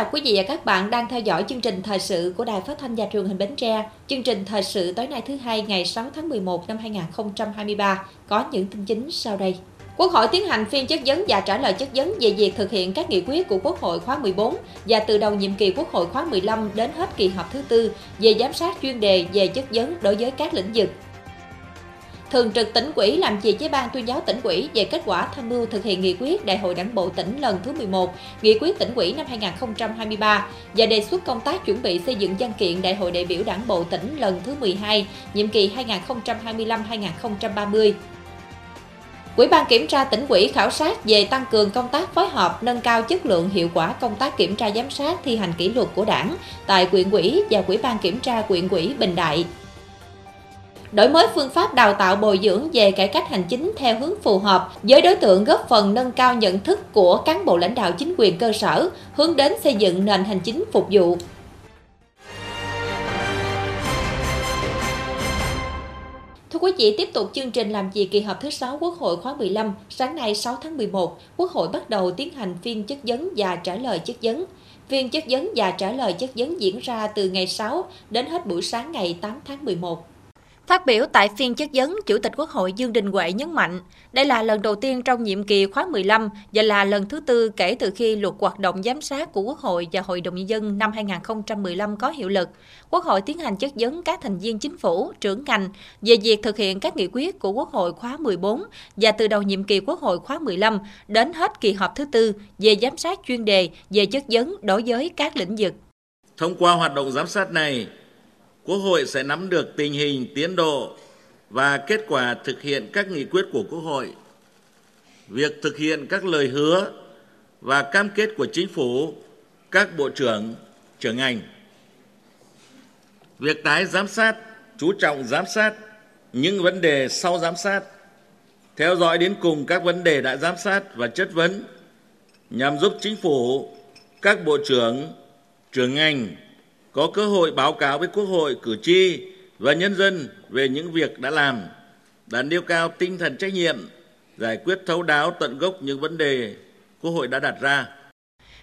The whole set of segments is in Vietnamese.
Chào quý vị và các bạn đang theo dõi chương trình thời sự của Đài Phát thanh và Truyền hình Bến Tre. Chương trình thời sự tối nay thứ hai, ngày 6 tháng 11 năm 2023 có những tin chính sau đây. Quốc hội tiến hành phiên chất vấn và trả lời chất vấn về việc thực hiện các nghị quyết của Quốc hội khóa 14 và từ đầu nhiệm kỳ Quốc hội khóa 15 đến hết kỳ họp thứ tư về giám sát chuyên đề về chất vấn đối với các lĩnh vực Thường trực tỉnh ủy làm việc với ban tuyên giáo tỉnh ủy về kết quả tham mưu thực hiện nghị quyết Đại hội Đảng bộ tỉnh lần thứ 11, nghị quyết tỉnh ủy năm 2023 và đề xuất công tác chuẩn bị xây dựng văn kiện Đại hội đại biểu Đảng bộ tỉnh lần thứ 12, nhiệm kỳ 2025-2030. Ủy ban kiểm tra tỉnh ủy khảo sát về tăng cường công tác phối hợp, nâng cao chất lượng hiệu quả công tác kiểm tra giám sát thi hành kỷ luật của Đảng tại quyện ủy và Ủy ban kiểm tra quyện ủy Bình Đại đổi mới phương pháp đào tạo bồi dưỡng về cải cách hành chính theo hướng phù hợp với đối tượng góp phần nâng cao nhận thức của cán bộ lãnh đạo chính quyền cơ sở, hướng đến xây dựng nền hành chính phục vụ. Thưa quý vị, tiếp tục chương trình làm việc kỳ họp thứ 6 Quốc hội khóa 15, sáng nay 6 tháng 11, Quốc hội bắt đầu tiến hành phiên chất vấn và trả lời chất vấn. Phiên chất vấn và trả lời chất vấn diễn ra từ ngày 6 đến hết buổi sáng ngày 8 tháng 11. Phát biểu tại phiên chất vấn, Chủ tịch Quốc hội Dương Đình Huệ nhấn mạnh, đây là lần đầu tiên trong nhiệm kỳ khóa 15 và là lần thứ tư kể từ khi luật hoạt động giám sát của Quốc hội và Hội đồng Nhân dân năm 2015 có hiệu lực. Quốc hội tiến hành chất vấn các thành viên chính phủ, trưởng ngành về việc thực hiện các nghị quyết của Quốc hội khóa 14 và từ đầu nhiệm kỳ Quốc hội khóa 15 đến hết kỳ họp thứ tư về giám sát chuyên đề về chất vấn đối với các lĩnh vực. Thông qua hoạt động giám sát này, Quốc hội sẽ nắm được tình hình tiến độ và kết quả thực hiện các nghị quyết của Quốc hội, việc thực hiện các lời hứa và cam kết của chính phủ, các bộ trưởng, trưởng ngành. Việc tái giám sát, chú trọng giám sát những vấn đề sau giám sát, theo dõi đến cùng các vấn đề đã giám sát và chất vấn nhằm giúp chính phủ, các bộ trưởng, trưởng ngành có cơ hội báo cáo với Quốc hội, cử tri và nhân dân về những việc đã làm, đã nêu cao tinh thần trách nhiệm, giải quyết thấu đáo tận gốc những vấn đề Quốc hội đã đặt ra.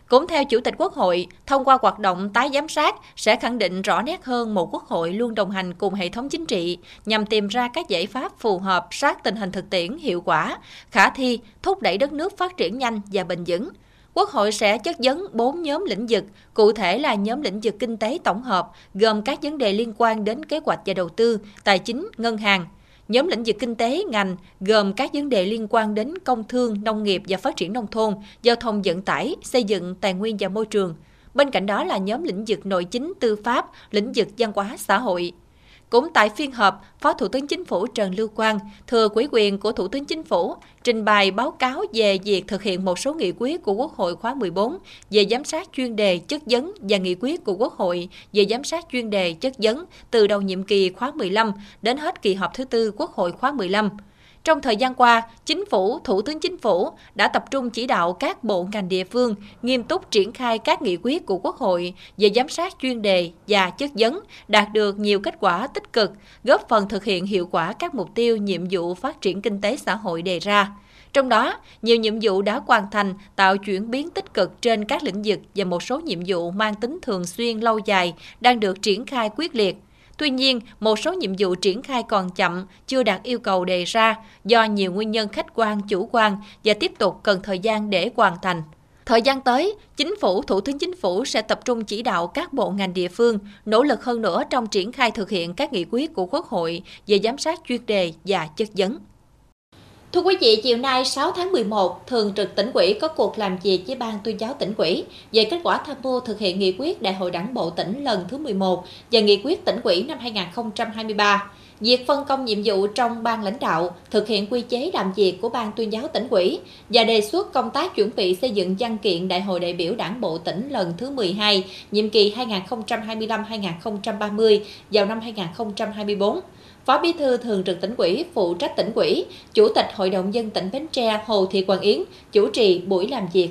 Cũng theo Chủ tịch Quốc hội, thông qua hoạt động tái giám sát sẽ khẳng định rõ nét hơn một Quốc hội luôn đồng hành cùng hệ thống chính trị nhằm tìm ra các giải pháp phù hợp sát tình hình thực tiễn hiệu quả, khả thi, thúc đẩy đất nước phát triển nhanh và bền vững. Quốc hội sẽ chất vấn 4 nhóm lĩnh vực, cụ thể là nhóm lĩnh vực kinh tế tổng hợp, gồm các vấn đề liên quan đến kế hoạch và đầu tư, tài chính, ngân hàng. Nhóm lĩnh vực kinh tế ngành gồm các vấn đề liên quan đến công thương, nông nghiệp và phát triển nông thôn, giao thông vận tải, xây dựng, tài nguyên và môi trường. Bên cạnh đó là nhóm lĩnh vực nội chính, tư pháp, lĩnh vực văn hóa xã hội. Cũng tại phiên họp, Phó Thủ tướng Chính phủ Trần Lưu Quang thừa quỹ quyền của Thủ tướng Chính phủ trình bày báo cáo về việc thực hiện một số nghị quyết của Quốc hội khóa 14 về giám sát chuyên đề chất vấn và nghị quyết của Quốc hội về giám sát chuyên đề chất vấn từ đầu nhiệm kỳ khóa 15 đến hết kỳ họp thứ tư Quốc hội khóa 15. Trong thời gian qua, Chính phủ, Thủ tướng Chính phủ đã tập trung chỉ đạo các bộ ngành địa phương nghiêm túc triển khai các nghị quyết của Quốc hội về giám sát chuyên đề và chất vấn, đạt được nhiều kết quả tích cực, góp phần thực hiện hiệu quả các mục tiêu nhiệm vụ phát triển kinh tế xã hội đề ra. Trong đó, nhiều nhiệm vụ đã hoàn thành tạo chuyển biến tích cực trên các lĩnh vực và một số nhiệm vụ mang tính thường xuyên lâu dài đang được triển khai quyết liệt. Tuy nhiên, một số nhiệm vụ triển khai còn chậm, chưa đạt yêu cầu đề ra do nhiều nguyên nhân khách quan, chủ quan và tiếp tục cần thời gian để hoàn thành. Thời gian tới, Chính phủ, Thủ tướng Chính phủ sẽ tập trung chỉ đạo các bộ ngành địa phương nỗ lực hơn nữa trong triển khai thực hiện các nghị quyết của Quốc hội về giám sát chuyên đề và chất vấn. Thưa quý vị, chiều nay 6 tháng 11, Thường trực tỉnh ủy có cuộc làm việc với Ban tuyên giáo tỉnh ủy về kết quả tham mưu thực hiện nghị quyết Đại hội Đảng bộ tỉnh lần thứ 11 và nghị quyết tỉnh ủy năm 2023. Việc phân công nhiệm vụ trong ban lãnh đạo, thực hiện quy chế làm việc của Ban tuyên giáo tỉnh ủy và đề xuất công tác chuẩn bị xây dựng văn kiện Đại hội đại biểu Đảng bộ tỉnh lần thứ 12, nhiệm kỳ 2025-2030 vào năm 2024. Phó Bí thư Thường trực tỉnh ủy, phụ trách tỉnh ủy, Chủ tịch Hội đồng dân tỉnh Bến Tre Hồ Thị Quang Yến chủ trì buổi làm việc.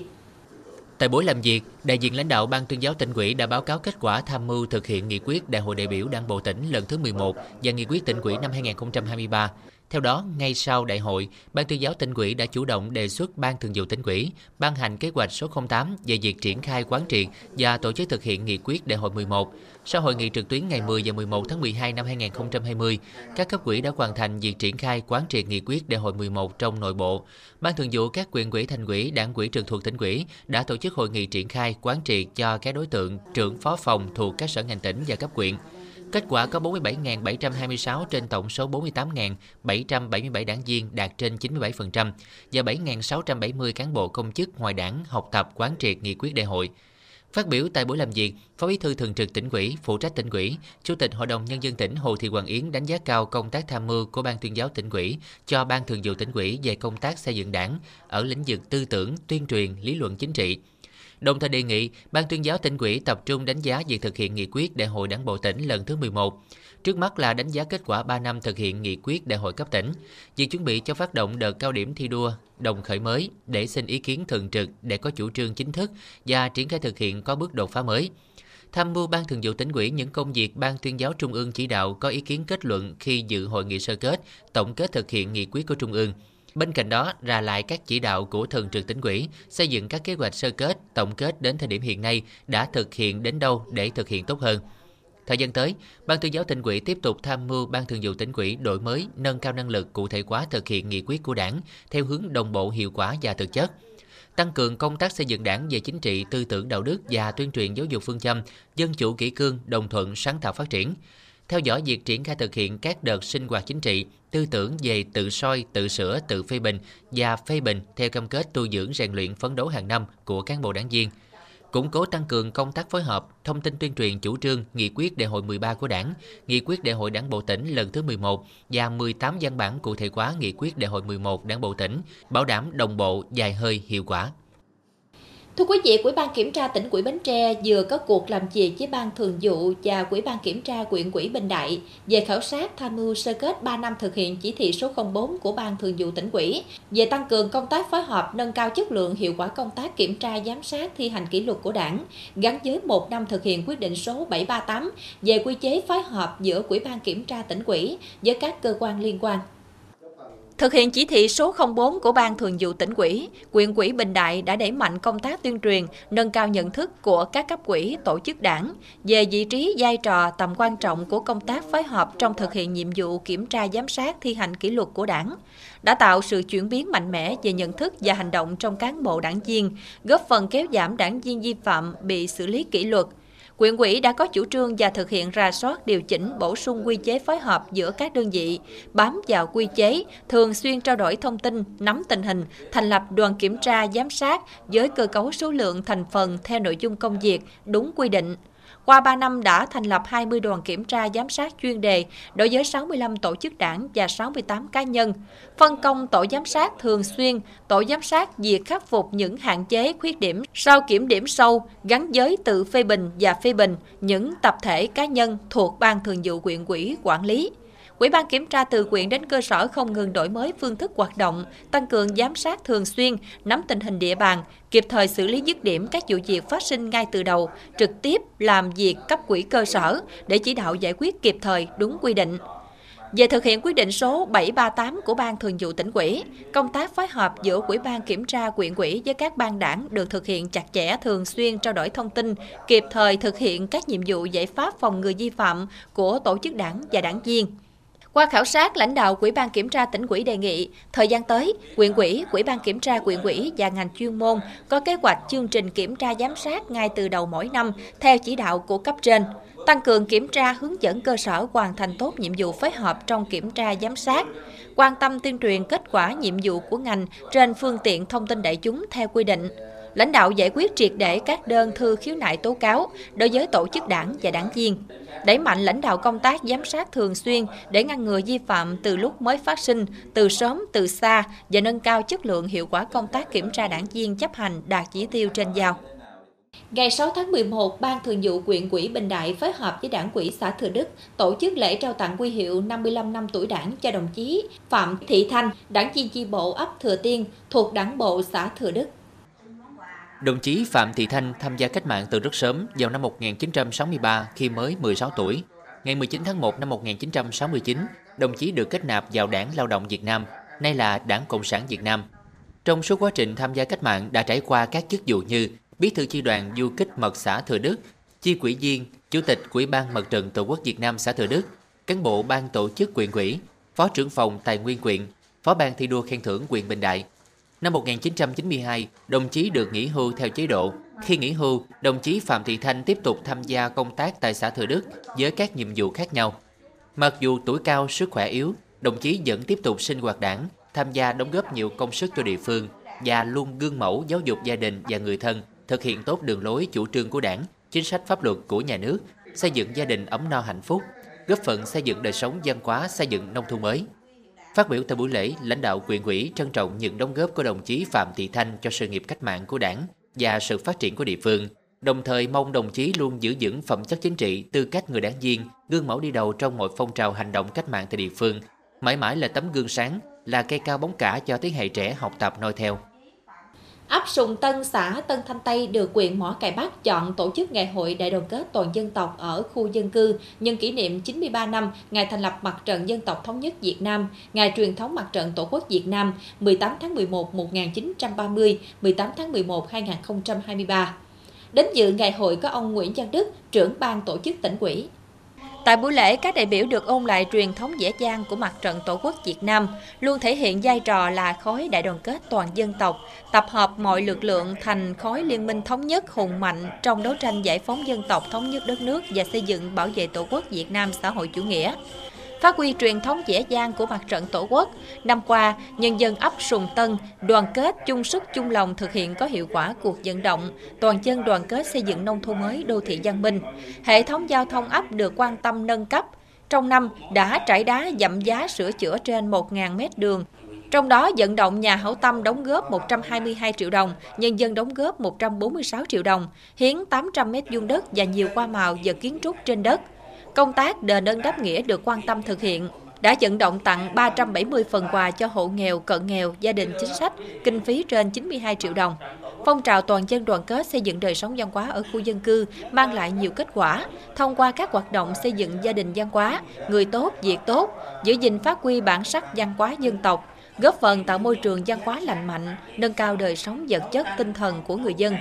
Tại buổi làm việc, đại diện lãnh đạo Ban tuyên giáo tỉnh ủy đã báo cáo kết quả tham mưu thực hiện nghị quyết Đại hội đại biểu Đảng bộ tỉnh lần thứ 11 và nghị quyết tỉnh ủy năm 2023. Theo đó, ngay sau đại hội, Ban tuyên giáo tỉnh ủy đã chủ động đề xuất Ban thường vụ tỉnh ủy ban hành kế hoạch số 08 về việc triển khai quán triệt và tổ chức thực hiện nghị quyết đại hội 11. Sau hội nghị trực tuyến ngày 10 và 11 tháng 12 năm 2020, các cấp ủy đã hoàn thành việc triển khai quán triệt nghị quyết đại hội 11 trong nội bộ. Ban thường vụ các quyền ủy thành ủy, đảng ủy trực thuộc tỉnh ủy đã tổ chức hội nghị triển khai quán triệt cho các đối tượng trưởng phó phòng thuộc các sở ngành tỉnh và cấp quyện. Kết quả có 47.726 trên tổng số 48.777 đảng viên đạt trên 97% và 7.670 cán bộ công chức ngoài đảng học tập quán triệt nghị quyết đại hội. Phát biểu tại buổi làm việc, Phó Bí thư Thường trực tỉnh ủy, phụ trách tỉnh ủy, Chủ tịch Hội đồng Nhân dân tỉnh Hồ Thị Hoàng Yến đánh giá cao công tác tham mưu của Ban tuyên giáo tỉnh ủy cho Ban thường vụ tỉnh ủy về công tác xây dựng đảng ở lĩnh vực tư tưởng, tuyên truyền, lý luận chính trị, đồng thời đề nghị Ban tuyên giáo tỉnh ủy tập trung đánh giá việc thực hiện nghị quyết Đại hội Đảng bộ tỉnh lần thứ 11. Trước mắt là đánh giá kết quả 3 năm thực hiện nghị quyết Đại hội cấp tỉnh, việc chuẩn bị cho phát động đợt cao điểm thi đua đồng khởi mới để xin ý kiến thường trực để có chủ trương chính thức và triển khai thực hiện có bước đột phá mới tham mưu ban thường vụ tỉnh ủy những công việc ban tuyên giáo trung ương chỉ đạo có ý kiến kết luận khi dự hội nghị sơ kết tổng kết thực hiện nghị quyết của trung ương Bên cạnh đó, ra lại các chỉ đạo của Thường trực tỉnh ủy, xây dựng các kế hoạch sơ kết, tổng kết đến thời điểm hiện nay đã thực hiện đến đâu để thực hiện tốt hơn. Thời gian tới, Ban tuyên giáo tỉnh ủy tiếp tục tham mưu Ban thường vụ tỉnh ủy đổi mới, nâng cao năng lực cụ thể hóa thực hiện nghị quyết của Đảng theo hướng đồng bộ hiệu quả và thực chất tăng cường công tác xây dựng đảng về chính trị, tư tưởng đạo đức và tuyên truyền giáo dục phương châm dân chủ kỷ cương, đồng thuận, sáng tạo phát triển, theo dõi việc triển khai thực hiện các đợt sinh hoạt chính trị, tư tưởng về tự soi, tự sửa, tự phê bình và phê bình theo cam kết tu dưỡng rèn luyện phấn đấu hàng năm của cán bộ đảng viên củng cố tăng cường công tác phối hợp, thông tin tuyên truyền chủ trương, nghị quyết đại hội 13 của Đảng, nghị quyết đại hội Đảng bộ tỉnh lần thứ 11 và 18 văn bản cụ thể hóa nghị quyết đại hội 11 Đảng bộ tỉnh, bảo đảm đồng bộ, dài hơi, hiệu quả. Thưa quý vị, Ủy ban Kiểm tra tỉnh quỹ Bến Tre vừa có cuộc làm việc với Ban Thường vụ và Ủy ban Kiểm tra quyện quỹ Bình Đại về khảo sát tham mưu sơ kết 3 năm thực hiện chỉ thị số 04 của Ban Thường vụ tỉnh quỹ về tăng cường công tác phối hợp nâng cao chất lượng hiệu quả công tác kiểm tra giám sát thi hành kỷ luật của Đảng gắn với một năm thực hiện quyết định số 738 về quy chế phối hợp giữa Ủy ban Kiểm tra tỉnh quỹ với các cơ quan liên quan. Thực hiện chỉ thị số 04 của Ban Thường vụ tỉnh ủy, quyền quỹ Bình Đại đã đẩy mạnh công tác tuyên truyền, nâng cao nhận thức của các cấp quỹ, tổ chức đảng về vị trí, vai trò, tầm quan trọng của công tác phối hợp trong thực hiện nhiệm vụ kiểm tra giám sát thi hành kỷ luật của đảng, đã tạo sự chuyển biến mạnh mẽ về nhận thức và hành động trong cán bộ đảng viên, góp phần kéo giảm đảng viên vi phạm bị xử lý kỷ luật, Quyện quỹ đã có chủ trương và thực hiện ra soát điều chỉnh bổ sung quy chế phối hợp giữa các đơn vị, bám vào quy chế, thường xuyên trao đổi thông tin, nắm tình hình, thành lập đoàn kiểm tra giám sát với cơ cấu số lượng thành phần theo nội dung công việc đúng quy định. Qua 3 năm đã thành lập 20 đoàn kiểm tra giám sát chuyên đề đối với 65 tổ chức đảng và 68 cá nhân. Phân công tổ giám sát thường xuyên, tổ giám sát việc khắc phục những hạn chế, khuyết điểm sau kiểm điểm sâu, gắn giới tự phê bình và phê bình những tập thể cá nhân thuộc Ban Thường vụ quyện quỹ quản lý. Ủy ban kiểm tra từ quyện đến cơ sở không ngừng đổi mới phương thức hoạt động, tăng cường giám sát thường xuyên, nắm tình hình địa bàn, kịp thời xử lý dứt điểm các vụ việc phát sinh ngay từ đầu, trực tiếp làm việc cấp quỹ cơ sở để chỉ đạo giải quyết kịp thời đúng quy định. Về thực hiện quyết định số 738 của Ban Thường vụ tỉnh ủy, công tác phối hợp giữa Ủy ban kiểm tra quyện ủy với các ban đảng được thực hiện chặt chẽ thường xuyên trao đổi thông tin, kịp thời thực hiện các nhiệm vụ giải pháp phòng ngừa vi phạm của tổ chức đảng và đảng viên. Qua khảo sát, lãnh đạo quỹ ban kiểm tra tỉnh ủy đề nghị, thời gian tới, quyện ủy, quỹ ban kiểm tra quyện ủy và ngành chuyên môn có kế hoạch chương trình kiểm tra giám sát ngay từ đầu mỗi năm theo chỉ đạo của cấp trên, tăng cường kiểm tra hướng dẫn cơ sở hoàn thành tốt nhiệm vụ phối hợp trong kiểm tra giám sát, quan tâm tuyên truyền kết quả nhiệm vụ của ngành trên phương tiện thông tin đại chúng theo quy định. Lãnh đạo giải quyết triệt để các đơn thư khiếu nại tố cáo đối với tổ chức đảng và đảng viên, đẩy mạnh lãnh đạo công tác giám sát thường xuyên để ngăn ngừa vi phạm từ lúc mới phát sinh, từ sớm, từ xa và nâng cao chất lượng hiệu quả công tác kiểm tra đảng viên chấp hành đạt chỉ tiêu trên giao. Ngày 6 tháng 11, Ban Thường vụ quyện quỹ Bình Đại phối hợp với Đảng quỹ xã Thừa Đức tổ chức lễ trao tặng quy hiệu 55 năm tuổi đảng cho đồng chí Phạm Thị Thanh, đảng viên chi bộ ấp Thừa Tiên thuộc đảng bộ xã Thừa Đức. Đồng chí Phạm Thị Thanh tham gia cách mạng từ rất sớm vào năm 1963 khi mới 16 tuổi. ngày 19 tháng 1 năm 1969, đồng chí được kết nạp vào Đảng Lao động Việt Nam, nay là Đảng Cộng sản Việt Nam. Trong suốt quá trình tham gia cách mạng đã trải qua các chức vụ như Bí thư chi đoàn du kích mật xã Thừa Đức, chi quỹ viên, chủ tịch Ủy ban Mặt trận Tổ quốc Việt Nam xã Thừa Đức, cán bộ ban tổ chức quyện quỹ, phó trưởng phòng tài nguyên quyện, phó ban thi đua khen thưởng quyện Bình Đại. Năm 1992, đồng chí được nghỉ hưu theo chế độ. Khi nghỉ hưu, đồng chí Phạm Thị Thanh tiếp tục tham gia công tác tại xã Thừa Đức với các nhiệm vụ khác nhau. Mặc dù tuổi cao, sức khỏe yếu, đồng chí vẫn tiếp tục sinh hoạt đảng, tham gia đóng góp nhiều công sức cho địa phương và luôn gương mẫu giáo dục gia đình và người thân, thực hiện tốt đường lối chủ trương của đảng, chính sách pháp luật của nhà nước, xây dựng gia đình ấm no hạnh phúc, góp phần xây dựng đời sống văn hóa, xây dựng nông thôn mới. Phát biểu tại buổi lễ, lãnh đạo quyện ủy trân trọng những đóng góp của đồng chí Phạm Thị Thanh cho sự nghiệp cách mạng của đảng và sự phát triển của địa phương, đồng thời mong đồng chí luôn giữ vững phẩm chất chính trị, tư cách người đảng viên, gương mẫu đi đầu trong mọi phong trào hành động cách mạng tại địa phương, mãi mãi là tấm gương sáng, là cây cao bóng cả cho thế hệ trẻ học tập noi theo. Ấp Sùng Tân, xã Tân Thanh Tây được quyền Mỏ Cày Bắc chọn tổ chức ngày hội đại đoàn kết toàn dân tộc ở khu dân cư nhân kỷ niệm 93 năm ngày thành lập Mặt trận Dân tộc Thống nhất Việt Nam, ngày truyền thống Mặt trận Tổ quốc Việt Nam 18 tháng 11 1930, 18 tháng 11 2023. Đến dự ngày hội có ông Nguyễn Văn Đức, trưởng ban tổ chức tỉnh ủy. Tại buổi lễ, các đại biểu được ôn lại truyền thống dễ dàng của mặt trận Tổ quốc Việt Nam, luôn thể hiện vai trò là khối đại đoàn kết toàn dân tộc, tập hợp mọi lực lượng thành khối liên minh thống nhất hùng mạnh trong đấu tranh giải phóng dân tộc thống nhất đất nước và xây dựng bảo vệ Tổ quốc Việt Nam xã hội chủ nghĩa phát huy truyền thống dễ dàng của mặt trận Tổ quốc. Năm qua, nhân dân ấp Sùng Tân đoàn kết chung sức chung lòng thực hiện có hiệu quả cuộc vận động toàn dân đoàn kết xây dựng nông thôn mới đô thị văn minh. Hệ thống giao thông ấp được quan tâm nâng cấp. Trong năm đã trải đá dặm giá sửa chữa trên 1.000 mét đường, trong đó vận động nhà hảo tâm đóng góp 122 triệu đồng, nhân dân đóng góp 146 triệu đồng, hiến 800 mét vuông đất và nhiều qua màu và kiến trúc trên đất. Công tác đền ơn đáp nghĩa được quan tâm thực hiện, đã vận động tặng 370 phần quà cho hộ nghèo, cận nghèo, gia đình chính sách, kinh phí trên 92 triệu đồng. Phong trào toàn dân đoàn kết xây dựng đời sống văn hóa ở khu dân cư mang lại nhiều kết quả thông qua các hoạt động xây dựng gia đình văn hóa, người tốt, việc tốt, giữ gìn phát huy bản sắc văn hóa dân tộc, góp phần tạo môi trường văn hóa lành mạnh, nâng cao đời sống vật chất tinh thần của người dân.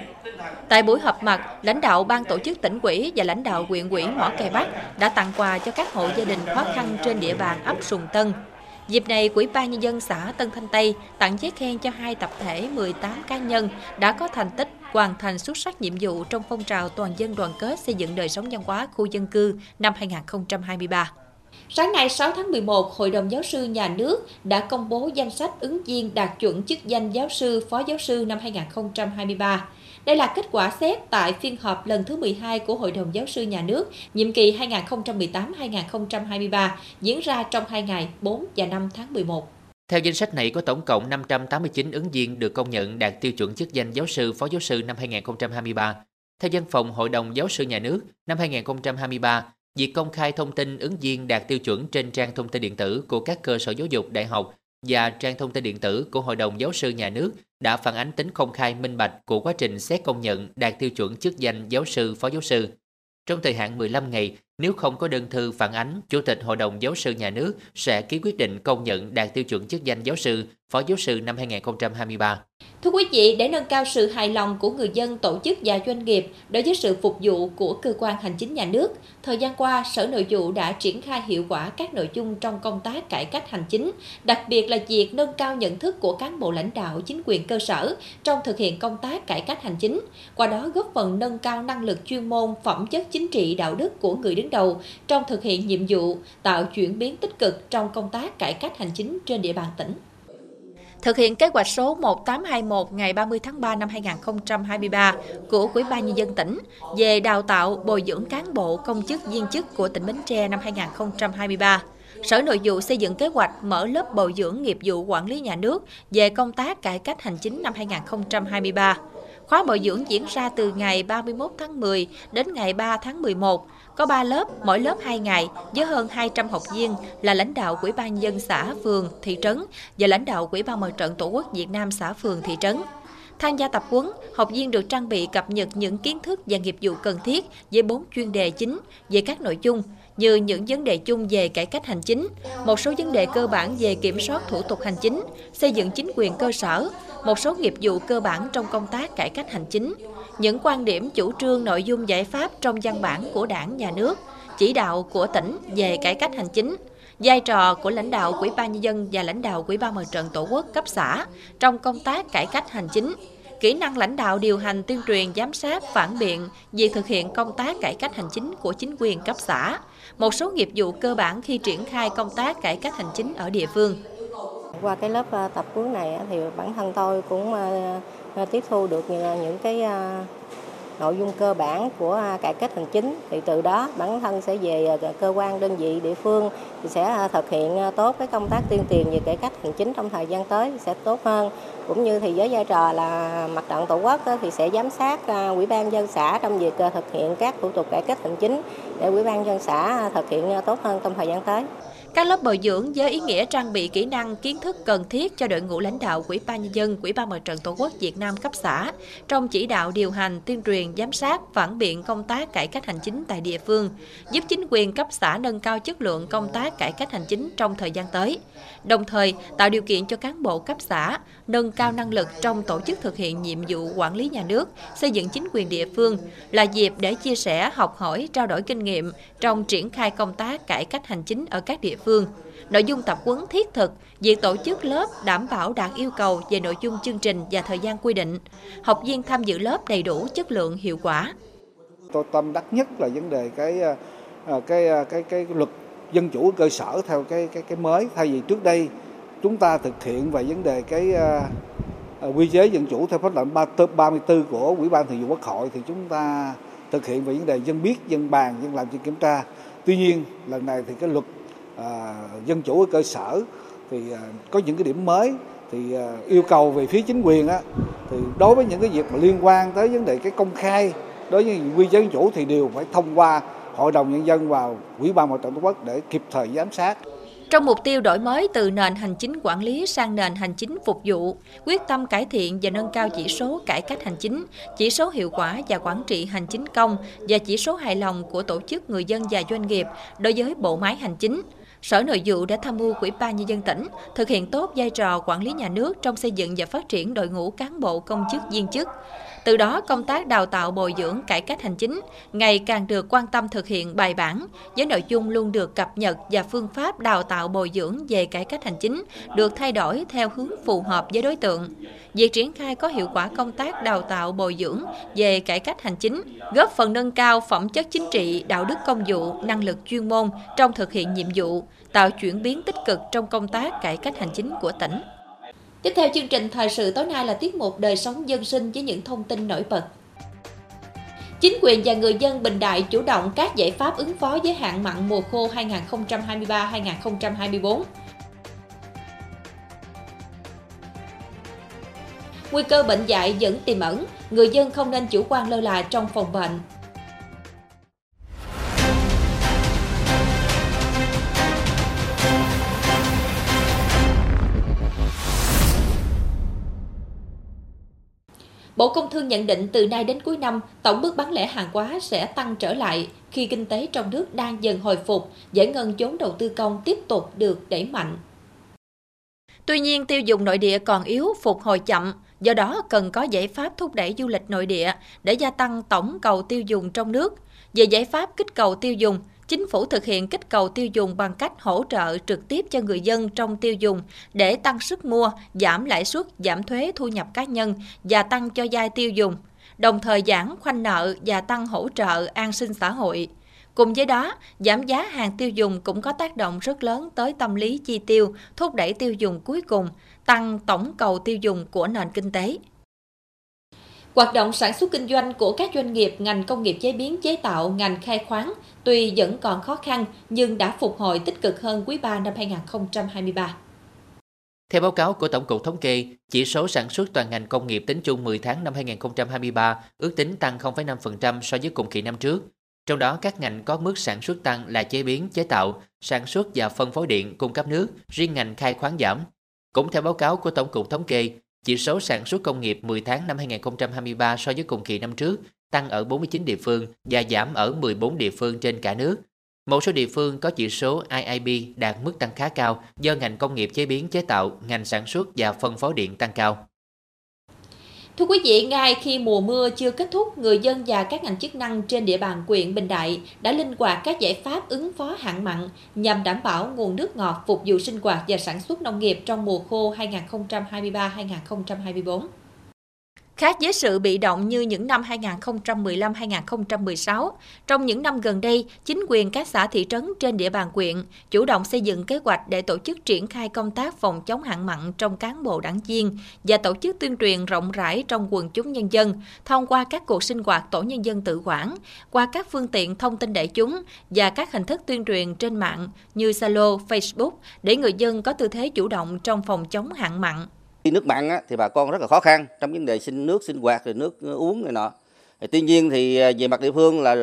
Tại buổi họp mặt, lãnh đạo ban tổ chức tỉnh ủy và lãnh đạo huyện ủy Mỏ Cày Bắc đã tặng quà cho các hộ gia đình khó khăn trên địa bàn ấp Sùng Tân. Dịp này, Quỹ ban Nhân dân xã Tân Thanh Tây tặng giấy khen cho hai tập thể 18 cá nhân đã có thành tích hoàn thành xuất sắc nhiệm vụ trong phong trào toàn dân đoàn kết xây dựng đời sống văn hóa khu dân cư năm 2023. Sáng nay 6 tháng 11, Hội đồng Giáo sư Nhà nước đã công bố danh sách ứng viên đạt chuẩn chức danh giáo sư, phó giáo sư năm 2023. Đây là kết quả xét tại phiên họp lần thứ 12 của Hội đồng Giáo sư Nhà nước, nhiệm kỳ 2018-2023, diễn ra trong 2 ngày 4 và 5 tháng 11. Theo danh sách này có tổng cộng 589 ứng viên được công nhận đạt tiêu chuẩn chức danh giáo sư, phó giáo sư năm 2023. Theo văn phòng Hội đồng Giáo sư Nhà nước, năm 2023, việc công khai thông tin ứng viên đạt tiêu chuẩn trên trang thông tin điện tử của các cơ sở giáo dục đại học và trang thông tin điện tử của Hội đồng Giáo sư Nhà nước đã phản ánh tính công khai minh bạch của quá trình xét công nhận đạt tiêu chuẩn chức danh giáo sư, phó giáo sư. Trong thời hạn 15 ngày, nếu không có đơn thư phản ánh, Chủ tịch Hội đồng Giáo sư Nhà nước sẽ ký quyết định công nhận đạt tiêu chuẩn chức danh giáo sư, phó giáo sư năm 2023. Thưa quý vị, để nâng cao sự hài lòng của người dân, tổ chức và doanh nghiệp đối với sự phục vụ của cơ quan hành chính nhà nước, thời gian qua, Sở Nội vụ đã triển khai hiệu quả các nội dung trong công tác cải cách hành chính, đặc biệt là việc nâng cao nhận thức của cán bộ lãnh đạo chính quyền cơ sở trong thực hiện công tác cải cách hành chính, qua đó góp phần nâng cao năng lực chuyên môn, phẩm chất chính trị đạo đức của người đứng tuyến đầu trong thực hiện nhiệm vụ, tạo chuyển biến tích cực trong công tác cải cách hành chính trên địa bàn tỉnh. Thực hiện kế hoạch số 1821 ngày 30 tháng 3 năm 2023 của Ủy ban Nhân dân tỉnh về đào tạo bồi dưỡng cán bộ công chức viên chức của tỉnh Bến Tre năm 2023. Sở Nội vụ xây dựng kế hoạch mở lớp bồi dưỡng nghiệp vụ quản lý nhà nước về công tác cải cách hành chính năm 2023. Khóa bồi dưỡng diễn ra từ ngày 31 tháng 10 đến ngày 3 tháng 11 có 3 lớp, mỗi lớp 2 ngày, với hơn 200 học viên là lãnh đạo Ủy ban dân xã, phường, thị trấn và lãnh đạo Ủy ban Mặt trận Tổ quốc Việt Nam xã, phường, thị trấn. Tham gia tập huấn, học viên được trang bị cập nhật những kiến thức và nghiệp vụ cần thiết với bốn chuyên đề chính về các nội dung như những vấn đề chung về cải cách hành chính, một số vấn đề cơ bản về kiểm soát thủ tục hành chính, xây dựng chính quyền cơ sở, một số nghiệp vụ cơ bản trong công tác cải cách hành chính, những quan điểm chủ trương nội dung giải pháp trong văn bản của đảng, nhà nước, chỉ đạo của tỉnh về cải cách hành chính, vai trò của lãnh đạo quỹ ban nhân dân và lãnh đạo quỹ ban mặt trận Tổ quốc cấp xã trong công tác cải cách hành chính, kỹ năng lãnh đạo điều hành tuyên truyền giám sát phản biện việc thực hiện công tác cải cách hành chính của chính quyền cấp xã, một số nghiệp vụ cơ bản khi triển khai công tác cải cách hành chính ở địa phương. Qua cái lớp ờ, tập huấn này thì bản thân tôi cũng ờ, Ờ, tiếp thu được ờ, những cái ờ, nội dung cơ bản của cải cách hành chính thì từ đó bản thân sẽ về cơ quan, đơn vị, địa phương thì sẽ thực hiện tốt cái công tác tuyên truyền về cải cách hành chính trong thời gian tới sẽ tốt hơn cũng như thì với vai trò là mặt trận tổ quốc thì sẽ giám sát ủy ban dân xã trong việc thực hiện các thủ tục cải cách hành chính để ủy ban dân xã thực hiện tốt hơn trong thời gian tới. Các lớp bồi dưỡng với ý nghĩa trang bị kỹ năng, kiến thức cần thiết cho đội ngũ lãnh đạo Quỹ ban nhân dân, Quỹ ban mặt trận Tổ quốc Việt Nam cấp xã trong chỉ đạo điều hành, tuyên truyền, giám sát, phản biện công tác cải cách hành chính tại địa phương, giúp chính quyền cấp xã nâng cao chất lượng công tác cải cách hành chính trong thời gian tới. Đồng thời, tạo điều kiện cho cán bộ cấp xã nâng cao năng lực trong tổ chức thực hiện nhiệm vụ quản lý nhà nước, xây dựng chính quyền địa phương là dịp để chia sẻ, học hỏi, trao đổi kinh nghiệm trong triển khai công tác cải cách hành chính ở các địa phương phương. Nội dung tập huấn thiết thực, việc tổ chức lớp đảm bảo đạt yêu cầu về nội dung chương trình và thời gian quy định. Học viên tham dự lớp đầy đủ chất lượng hiệu quả. Tôi tâm đắc nhất là vấn đề cái à, à, cái cái cái, cái luật dân chủ cơ sở theo cái cái cái mới thay vì trước đây chúng ta thực hiện về vấn đề cái uh, quy chế dân chủ theo pháp lệnh 34 của Ủy ban Thường vụ Quốc hội thì chúng ta thực hiện về vấn đề dân biết, dân bàn, dân làm, dân kiểm tra. Tuy nhiên lần này thì cái luật À, dân chủ ở cơ sở thì à, có những cái điểm mới thì à, yêu cầu về phía chính quyền á thì đối với những cái việc mà liên quan tới vấn đề cái công khai đối với quy chế dân chủ thì đều phải thông qua hội đồng nhân dân và ủy ban mặt trận tổ quốc để kịp thời giám sát trong mục tiêu đổi mới từ nền hành chính quản lý sang nền hành chính phục vụ, quyết tâm cải thiện và nâng cao chỉ số cải cách hành chính, chỉ số hiệu quả và quản trị hành chính công và chỉ số hài lòng của tổ chức người dân và doanh nghiệp đối với bộ máy hành chính. Sở Nội vụ đã tham mưu Ủy ban nhân dân tỉnh thực hiện tốt vai trò quản lý nhà nước trong xây dựng và phát triển đội ngũ cán bộ công chức viên chức. Từ đó, công tác đào tạo bồi dưỡng cải cách hành chính ngày càng được quan tâm thực hiện bài bản, với nội dung luôn được cập nhật và phương pháp đào tạo bồi dưỡng về cải cách hành chính được thay đổi theo hướng phù hợp với đối tượng. Việc triển khai có hiệu quả công tác đào tạo bồi dưỡng về cải cách hành chính, góp phần nâng cao phẩm chất chính trị, đạo đức công vụ, năng lực chuyên môn trong thực hiện nhiệm vụ, tạo chuyển biến tích cực trong công tác cải cách hành chính của tỉnh. Tiếp theo chương trình thời sự tối nay là tiết mục đời sống dân sinh với những thông tin nổi bật. Chính quyền và người dân Bình Đại chủ động các giải pháp ứng phó với hạn mặn mùa khô 2023-2024. Nguy cơ bệnh dạy vẫn tiềm ẩn, người dân không nên chủ quan lơ là trong phòng bệnh. Bộ Công Thương nhận định từ nay đến cuối năm, tổng mức bán lẻ hàng hóa sẽ tăng trở lại khi kinh tế trong nước đang dần hồi phục, giải ngân vốn đầu tư công tiếp tục được đẩy mạnh. Tuy nhiên, tiêu dùng nội địa còn yếu, phục hồi chậm, do đó cần có giải pháp thúc đẩy du lịch nội địa để gia tăng tổng cầu tiêu dùng trong nước. Về giải pháp kích cầu tiêu dùng, Chính phủ thực hiện kích cầu tiêu dùng bằng cách hỗ trợ trực tiếp cho người dân trong tiêu dùng để tăng sức mua, giảm lãi suất, giảm thuế thu nhập cá nhân và tăng cho giai tiêu dùng, đồng thời giảm khoanh nợ và tăng hỗ trợ an sinh xã hội. Cùng với đó, giảm giá hàng tiêu dùng cũng có tác động rất lớn tới tâm lý chi tiêu, thúc đẩy tiêu dùng cuối cùng, tăng tổng cầu tiêu dùng của nền kinh tế. Hoạt động sản xuất kinh doanh của các doanh nghiệp ngành công nghiệp chế biến chế tạo, ngành khai khoáng tuy vẫn còn khó khăn nhưng đã phục hồi tích cực hơn quý 3 năm 2023. Theo báo cáo của Tổng cục Thống kê, chỉ số sản xuất toàn ngành công nghiệp tính chung 10 tháng năm 2023 ước tính tăng 0,5% so với cùng kỳ năm trước. Trong đó các ngành có mức sản xuất tăng là chế biến, chế tạo, sản xuất và phân phối điện, cung cấp nước, riêng ngành khai khoáng giảm. Cũng theo báo cáo của Tổng cục Thống kê, chỉ số sản xuất công nghiệp 10 tháng năm 2023 so với cùng kỳ năm trước tăng ở 49 địa phương và giảm ở 14 địa phương trên cả nước. Một số địa phương có chỉ số IIB đạt mức tăng khá cao do ngành công nghiệp chế biến chế tạo, ngành sản xuất và phân phối điện tăng cao. Thưa quý vị, ngay khi mùa mưa chưa kết thúc, người dân và các ngành chức năng trên địa bàn huyện Bình Đại đã linh hoạt các giải pháp ứng phó hạn mặn nhằm đảm bảo nguồn nước ngọt phục vụ sinh hoạt và sản xuất nông nghiệp trong mùa khô 2023-2024. Khác với sự bị động như những năm 2015-2016, trong những năm gần đây, chính quyền các xã thị trấn trên địa bàn quyện chủ động xây dựng kế hoạch để tổ chức triển khai công tác phòng chống hạn mặn trong cán bộ đảng viên và tổ chức tuyên truyền rộng rãi trong quần chúng nhân dân thông qua các cuộc sinh hoạt tổ nhân dân tự quản, qua các phương tiện thông tin đại chúng và các hình thức tuyên truyền trên mạng như Zalo, Facebook để người dân có tư thế chủ động trong phòng chống hạn mặn. Khi nước mặn á, thì bà con rất là khó khăn trong vấn đề sinh nước sinh hoạt rồi nước uống này nọ. Tuy nhiên thì à, về mặt địa phương là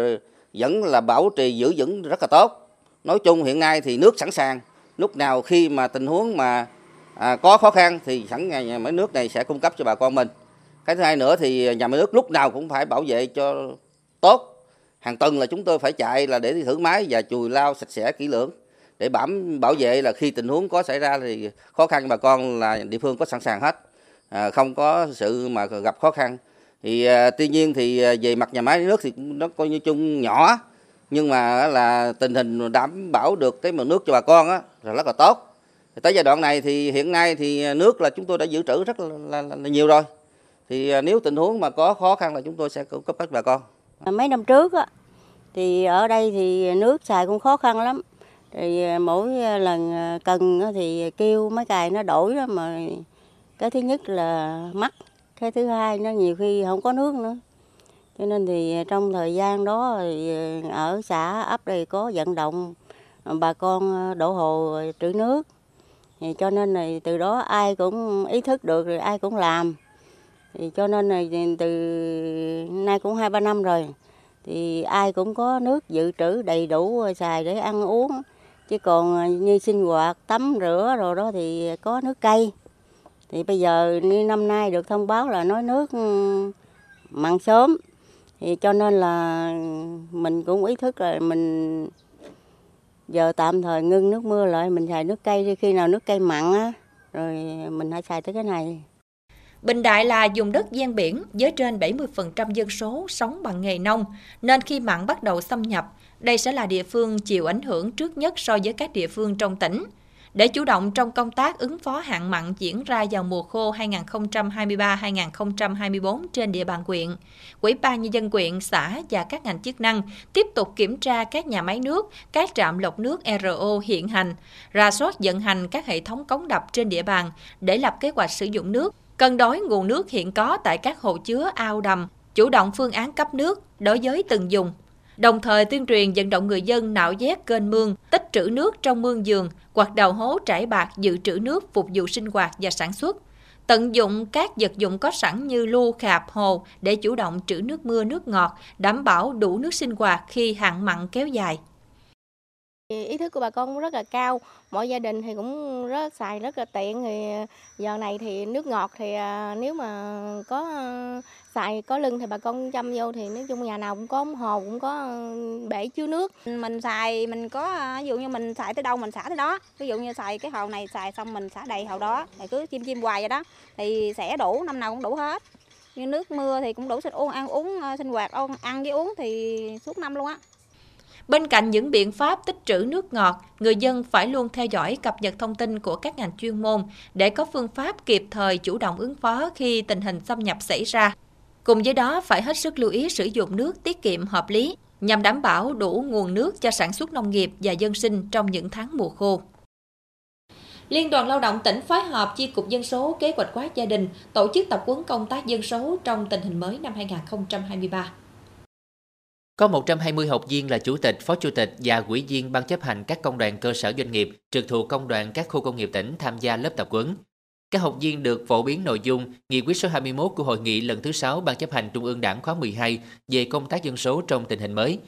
vẫn là bảo trì giữ vững rất là tốt. Nói chung hiện nay thì nước sẵn sàng. Lúc nào khi mà tình huống mà à, có khó khăn thì sẵn nhà máy nước này sẽ cung cấp cho bà con mình. Cái thứ hai nữa thì nhà máy nước lúc nào cũng phải bảo vệ cho tốt. Hàng tuần là chúng tôi phải chạy là để thử máy và chùi lao sạch sẽ kỹ lưỡng để bảo bảo vệ là khi tình huống có xảy ra thì khó khăn bà con là địa phương có sẵn sàng hết. À, không có sự mà gặp khó khăn. Thì à, tuy nhiên thì à, về mặt nhà máy nước thì nó coi như chung nhỏ. Nhưng mà là tình hình đảm bảo được cái nguồn nước cho bà con á là rất là tốt. Tới giai đoạn này thì hiện nay thì nước là chúng tôi đã dự trữ rất là, là, là, nhiều rồi. Thì à, nếu tình huống mà có khó khăn là chúng tôi sẽ cung cấp các bà con. Mấy năm trước á thì ở đây thì nước xài cũng khó khăn lắm thì à, mỗi à, lần à, cần thì kêu mấy cài nó đổi đó, mà cái thứ nhất là mắc, cái thứ hai nó nhiều khi không có nước nữa. Cho nên thì trong thời gian đó thì ở xã ấp đây có vận động bà con đổ hồ trữ nước. Thì cho nên là từ đó ai cũng ý thức được rồi ai cũng làm. Thì cho nên là từ nay cũng hai ba năm rồi, thì ai cũng có nước dự trữ đầy đủ xài để ăn uống chứ còn à, như sinh hoạt tắm rửa rồi đó thì có nước cây thì bây giờ như năm nay được thông báo là nói nước ừ, mặn sớm. Thì cho nên là mình cũng ý thức là mình giờ tạm thời ngưng nước mưa lại mình xài nước cây khi nào nước cây mặn á rồi mình hãy xài tới cái này. Bình Đại là vùng đất ven biển với trên 70% dân số sống bằng nghề nông, nên khi mặn bắt đầu xâm nhập, đây sẽ là địa phương chịu ảnh hưởng trước nhất so với các địa phương trong tỉnh. Để chủ động trong công tác ứng phó hạn mặn diễn ra vào mùa khô 2023-2024 trên địa bàn quyện, Quỹ ban nhân dân quyện, xã và các ngành chức năng tiếp tục kiểm tra các nhà máy nước, các trạm lọc nước RO hiện hành, ra soát vận hành các hệ thống cống đập trên địa bàn để lập kế hoạch sử dụng nước, cân đối nguồn nước hiện có tại các hồ chứa ao đầm, chủ động phương án cấp nước đối với từng dùng đồng thời tuyên truyền vận động người dân nạo vét kênh mương, tích trữ nước trong mương giường hoặc đào hố trải bạc dự trữ nước phục vụ sinh hoạt và sản xuất. Tận dụng các vật dụng có sẵn như lu, khạp, hồ để chủ động trữ nước mưa, nước ngọt, đảm bảo đủ nước sinh hoạt khi hạn mặn kéo dài. Ý thức của bà con cũng rất là cao, mỗi gia đình thì cũng rất xài rất là tiện thì giờ này thì nước ngọt thì à, nếu mà có xài có lưng thì bà con chăm vô thì nói chung nhà nào cũng có hồ cũng có ờ, bể chứa nước. Mình xài mình có ờ, ví dụ như mình xài tới đâu mình xả tới đó. Ví dụ như xài cái hồ này xài xong mình xả đầy hồ đó thì cứ chim chim hoài vậy đó thì sẽ đủ năm nào cũng đủ hết. Như nước mưa thì cũng đủ sinh uống ăn uống ờ, sinh hoạt ăn với uống thì suốt năm luôn á. Bên cạnh những biện pháp tích trữ nước ngọt, người dân phải luôn theo dõi cập nhật thông tin của các ngành chuyên môn để có phương pháp kịp thời chủ động ứng phó khi tình hình xâm nhập xảy ra. Cùng với đó phải hết sức lưu ý sử dụng nước tiết kiệm hợp lý nhằm đảm bảo đủ nguồn nước cho sản xuất nông nghiệp và dân sinh trong những tháng mùa khô. Liên đoàn Lao động tỉnh phối hợp chi cục dân số kế hoạch hóa gia đình tổ chức tập huấn công tác dân số trong tình hình mới năm 2023. Có 120 học viên là chủ tịch, phó chủ tịch và quỹ viên ban chấp hành các công đoàn cơ sở doanh nghiệp trực thuộc công đoàn các khu công nghiệp tỉnh tham gia lớp tập huấn. Các học viên được phổ biến nội dung nghị quyết số 21 của hội nghị lần thứ 6 Ban chấp hành Trung ương Đảng khóa 12 về công tác dân số trong tình hình mới.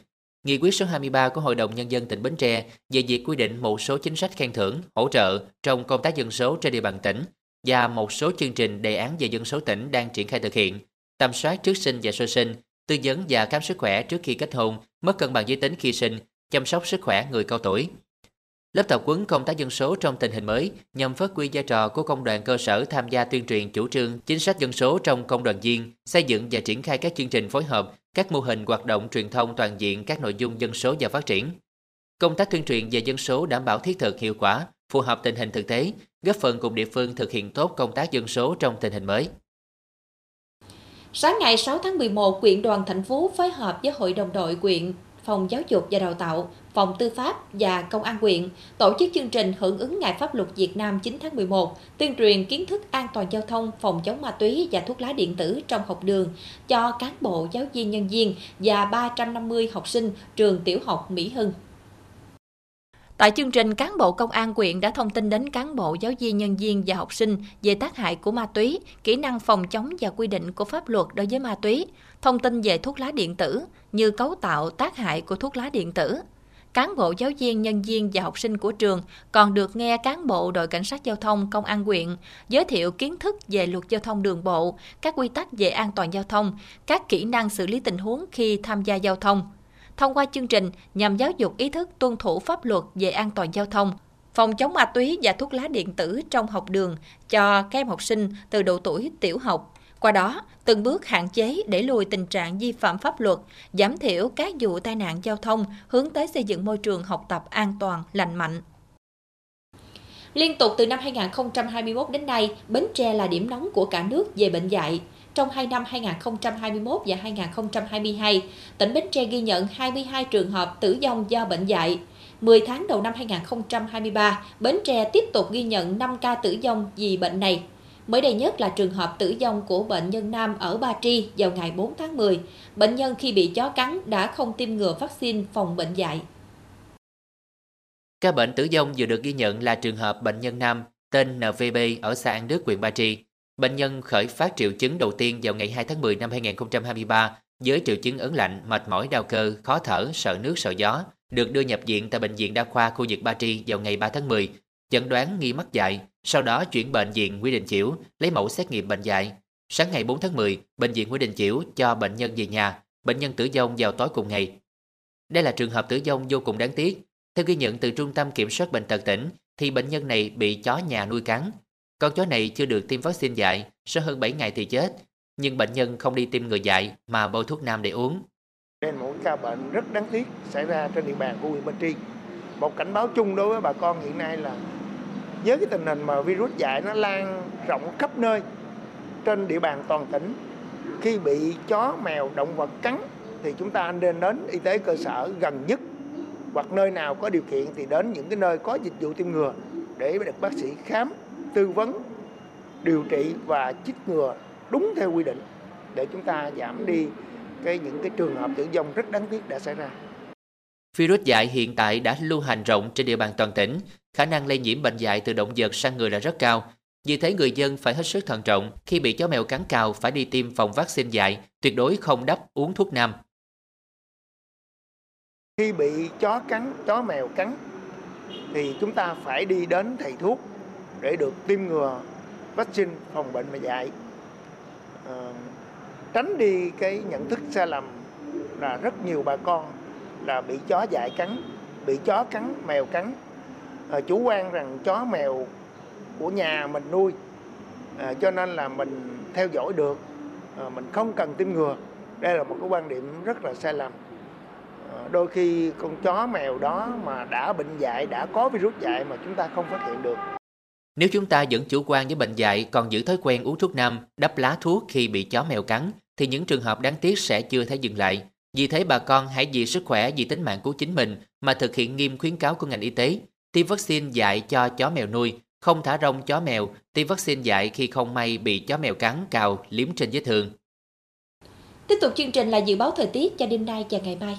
Nghị quyết số 23 của Hội đồng Nhân dân tỉnh Bến Tre về việc quy định một số chính sách khen thưởng, hỗ trợ trong công tác dân số trên địa bàn tỉnh và một số chương trình đề án về dân số tỉnh đang triển khai thực hiện, tầm soát trước sinh và sơ sinh, tư vấn và khám sức khỏe trước khi kết hôn, mất cân bằng giới tính khi sinh, chăm sóc sức khỏe người cao tuổi. Lớp tập huấn công tác dân số trong tình hình mới nhằm phát huy vai trò của công đoàn cơ sở tham gia tuyên truyền chủ trương, chính sách dân số trong công đoàn viên, xây dựng và triển khai các chương trình phối hợp, các mô hình hoạt động truyền thông toàn diện các nội dung dân số và phát triển. Công tác tuyên truyền về dân số đảm bảo thiết thực hiệu quả, phù hợp tình hình thực tế, góp phần cùng địa phương thực hiện tốt công tác dân số trong tình hình mới. Sáng ngày 6 tháng 11, quyện đoàn thành phố phối hợp với Hội đồng đội quyện, Phòng Giáo dục và Đào tạo, Phòng Tư pháp và Công an quyện tổ chức chương trình hưởng ứng Ngày Pháp luật Việt Nam 9 tháng 11, tuyên truyền kiến thức an toàn giao thông, phòng chống ma túy và thuốc lá điện tử trong học đường cho cán bộ, giáo viên, nhân viên và 350 học sinh trường tiểu học Mỹ Hưng. Tại chương trình, cán bộ công an quyện đã thông tin đến cán bộ, giáo viên, nhân viên và học sinh về tác hại của ma túy, kỹ năng phòng chống và quy định của pháp luật đối với ma túy, thông tin về thuốc lá điện tử như cấu tạo tác hại của thuốc lá điện tử. Cán bộ, giáo viên, nhân viên và học sinh của trường còn được nghe cán bộ đội cảnh sát giao thông công an quyện giới thiệu kiến thức về luật giao thông đường bộ, các quy tắc về an toàn giao thông, các kỹ năng xử lý tình huống khi tham gia giao thông thông qua chương trình nhằm giáo dục ý thức tuân thủ pháp luật về an toàn giao thông, phòng chống ma túy và thuốc lá điện tử trong học đường cho các em học sinh từ độ tuổi tiểu học. Qua đó, từng bước hạn chế để lùi tình trạng vi phạm pháp luật, giảm thiểu các vụ tai nạn giao thông, hướng tới xây dựng môi trường học tập an toàn, lành mạnh. Liên tục từ năm 2021 đến nay, Bến Tre là điểm nóng của cả nước về bệnh dạy. Trong hai năm 2021 và 2022, tỉnh Bến Tre ghi nhận 22 trường hợp tử vong do bệnh dạy. 10 tháng đầu năm 2023, Bến Tre tiếp tục ghi nhận 5 ca tử vong vì bệnh này. Mới đây nhất là trường hợp tử vong của bệnh nhân nam ở Ba Tri vào ngày 4 tháng 10. Bệnh nhân khi bị chó cắn đã không tiêm ngừa vaccine phòng bệnh dạy. Ca bệnh tử vong vừa được ghi nhận là trường hợp bệnh nhân nam tên NVB ở xã An Đức, huyện Ba Tri. Bệnh nhân khởi phát triệu chứng đầu tiên vào ngày 2 tháng 10 năm 2023 với triệu chứng ớn lạnh, mệt mỏi đau cơ, khó thở, sợ nước, sợ gió, được đưa nhập viện tại Bệnh viện Đa khoa khu vực Ba Tri vào ngày 3 tháng 10, chẩn đoán nghi mắc dại, sau đó chuyển bệnh viện Nguyễn Đình Chiểu lấy mẫu xét nghiệm bệnh dạy Sáng ngày 4 tháng 10, bệnh viện Nguyễn Đình Chiểu cho bệnh nhân về nhà, bệnh nhân tử vong vào tối cùng ngày. Đây là trường hợp tử vong vô cùng đáng tiếc. Theo ghi nhận từ Trung tâm Kiểm soát Bệnh tật tỉnh, thì bệnh nhân này bị chó nhà nuôi cắn, con chó này chưa được tiêm vaccine dạy, sau hơn 7 ngày thì chết. Nhưng bệnh nhân không đi tiêm ngừa dạy mà bôi thuốc nam để uống. Đây là một ca bệnh rất đáng tiếc xảy ra trên địa bàn của huyện Ba Tri. Một cảnh báo chung đối với bà con hiện nay là với cái tình hình mà virus dạy nó lan rộng khắp nơi trên địa bàn toàn tỉnh khi bị chó mèo động vật cắn thì chúng ta nên đến y tế cơ sở gần nhất hoặc nơi nào có điều kiện thì đến những cái nơi có dịch vụ tiêm ngừa để được bác sĩ khám tư vấn điều trị và chích ngừa đúng theo quy định để chúng ta giảm đi cái những cái trường hợp tử vong rất đáng tiếc đã xảy ra. Virus dại hiện tại đã lưu hành rộng trên địa bàn toàn tỉnh, khả năng lây nhiễm bệnh dạy từ động vật sang người là rất cao. Vì thế người dân phải hết sức thận trọng khi bị chó mèo cắn cào phải đi tiêm phòng vaccine dạy, tuyệt đối không đắp uống thuốc nam. Khi bị chó cắn, chó mèo cắn thì chúng ta phải đi đến thầy thuốc để được tiêm ngừa vaccine phòng bệnh mà dạy à, tránh đi cái nhận thức sai lầm là rất nhiều bà con là bị chó dại cắn bị chó cắn mèo cắn Ờ, chủ quan rằng chó mèo của nhà mình nuôi. À, cho nên là mình theo dõi được. À, mình không cần tiêm ngừa. Đây là một cái quan điểm rất là sai lầm. À, đôi khi con chó mèo đó mà đã bệnh dạy đã có virus dạy mà chúng ta không phát hiện được. Nếu chúng ta vẫn chủ quan với bệnh dạy còn giữ thói quen uống thuốc nam, đắp lá thuốc khi bị chó mèo cắn, thì những trường hợp đáng tiếc sẽ chưa thể dừng lại. Vì thế bà con hãy vì sức khỏe, vì tính mạng của chính mình mà thực hiện nghiêm khuyến cáo của ngành y tế. Tiêm vaccine dạy cho chó mèo nuôi, không thả rông chó mèo, tiêm vaccine dạy khi không may bị chó mèo cắn, cào, liếm trên vết thương. Tiếp tục chương trình là dự báo thời tiết cho đêm nay và ngày mai.